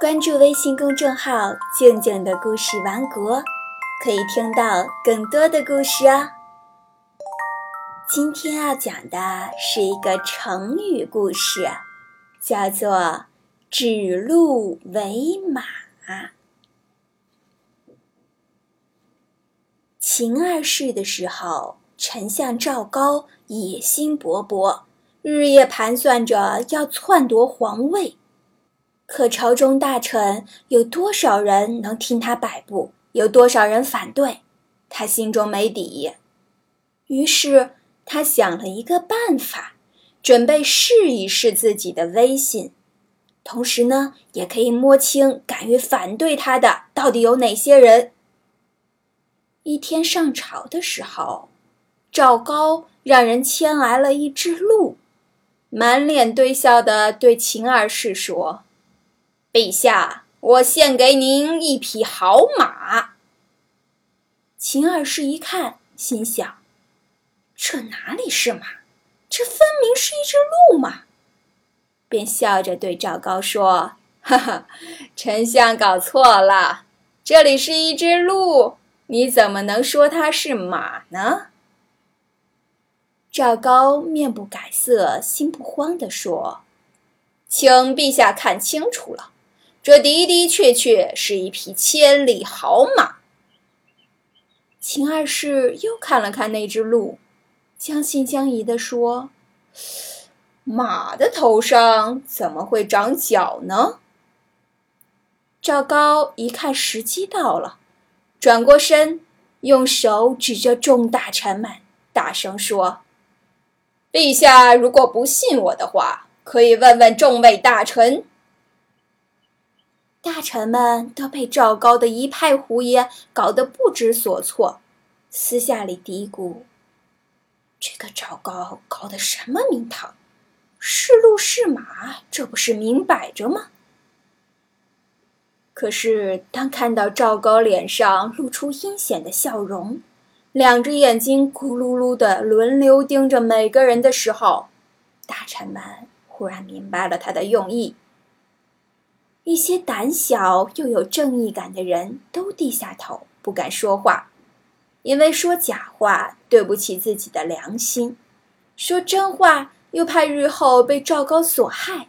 关注微信公众号“静静的故事王国”，可以听到更多的故事哦。今天要讲的是一个成语故事，叫做“指鹿为马”。秦二世的时候，丞相赵高野心勃勃，日夜盘算着要篡夺皇位。可朝中大臣有多少人能听他摆布？有多少人反对？他心中没底。于是他想了一个办法，准备试一试自己的威信，同时呢，也可以摸清敢于反对他的到底有哪些人。一天上朝的时候，赵高让人牵来了一只鹿，满脸堆笑的对秦二世说。陛下，我献给您一匹好马。秦二世一看，心想：这哪里是马？这分明是一只鹿嘛！便笑着对赵高说：“哈哈，丞相搞错了，这里是一只鹿，你怎么能说它是马呢？”赵高面不改色，心不慌地说：“请陛下看清楚了。”这的的确确是一匹千里好马。秦二世又看了看那只鹿，将信将疑地说：“马的头上怎么会长角呢？”赵高一看时机到了，转过身，用手指着众大臣们，大声说：“陛下如果不信我的话，可以问问众位大臣。”大臣们都被赵高的一派胡言搞得不知所措，私下里嘀咕：“这个赵高搞的什么名堂？是鹿是马，这不是明摆着吗？”可是，当看到赵高脸上露出阴险的笑容，两只眼睛咕噜噜的轮流盯着每个人的时候，大臣们忽然明白了他的用意。一些胆小又有正义感的人都低下头，不敢说话，因为说假话对不起自己的良心，说真话又怕日后被赵高所害。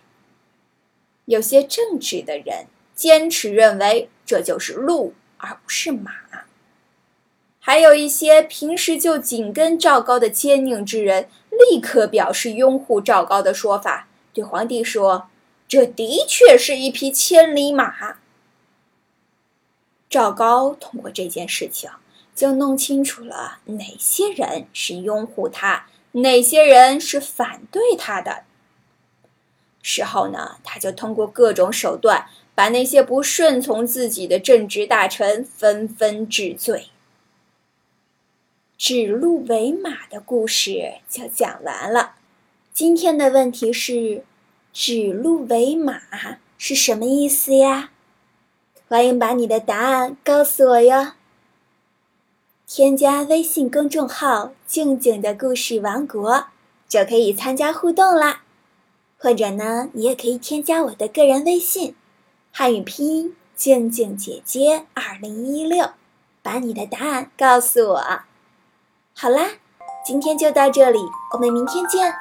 有些正直的人坚持认为这就是鹿而不是马，还有一些平时就紧跟赵高的奸佞之人，立刻表示拥护赵高的说法，对皇帝说。这的确是一匹千里马。赵高通过这件事情，就弄清楚了哪些人是拥护他，哪些人是反对他的。事后呢，他就通过各种手段，把那些不顺从自己的正直大臣纷纷治罪。指鹿为马的故事就讲完了。今天的问题是。指鹿为马是什么意思呀？欢迎把你的答案告诉我哟。添加微信公众号“静静的故事王国”，就可以参加互动啦。或者呢，你也可以添加我的个人微信，汉语拼音“静静姐姐二零一六”，把你的答案告诉我。好啦，今天就到这里，我们明天见。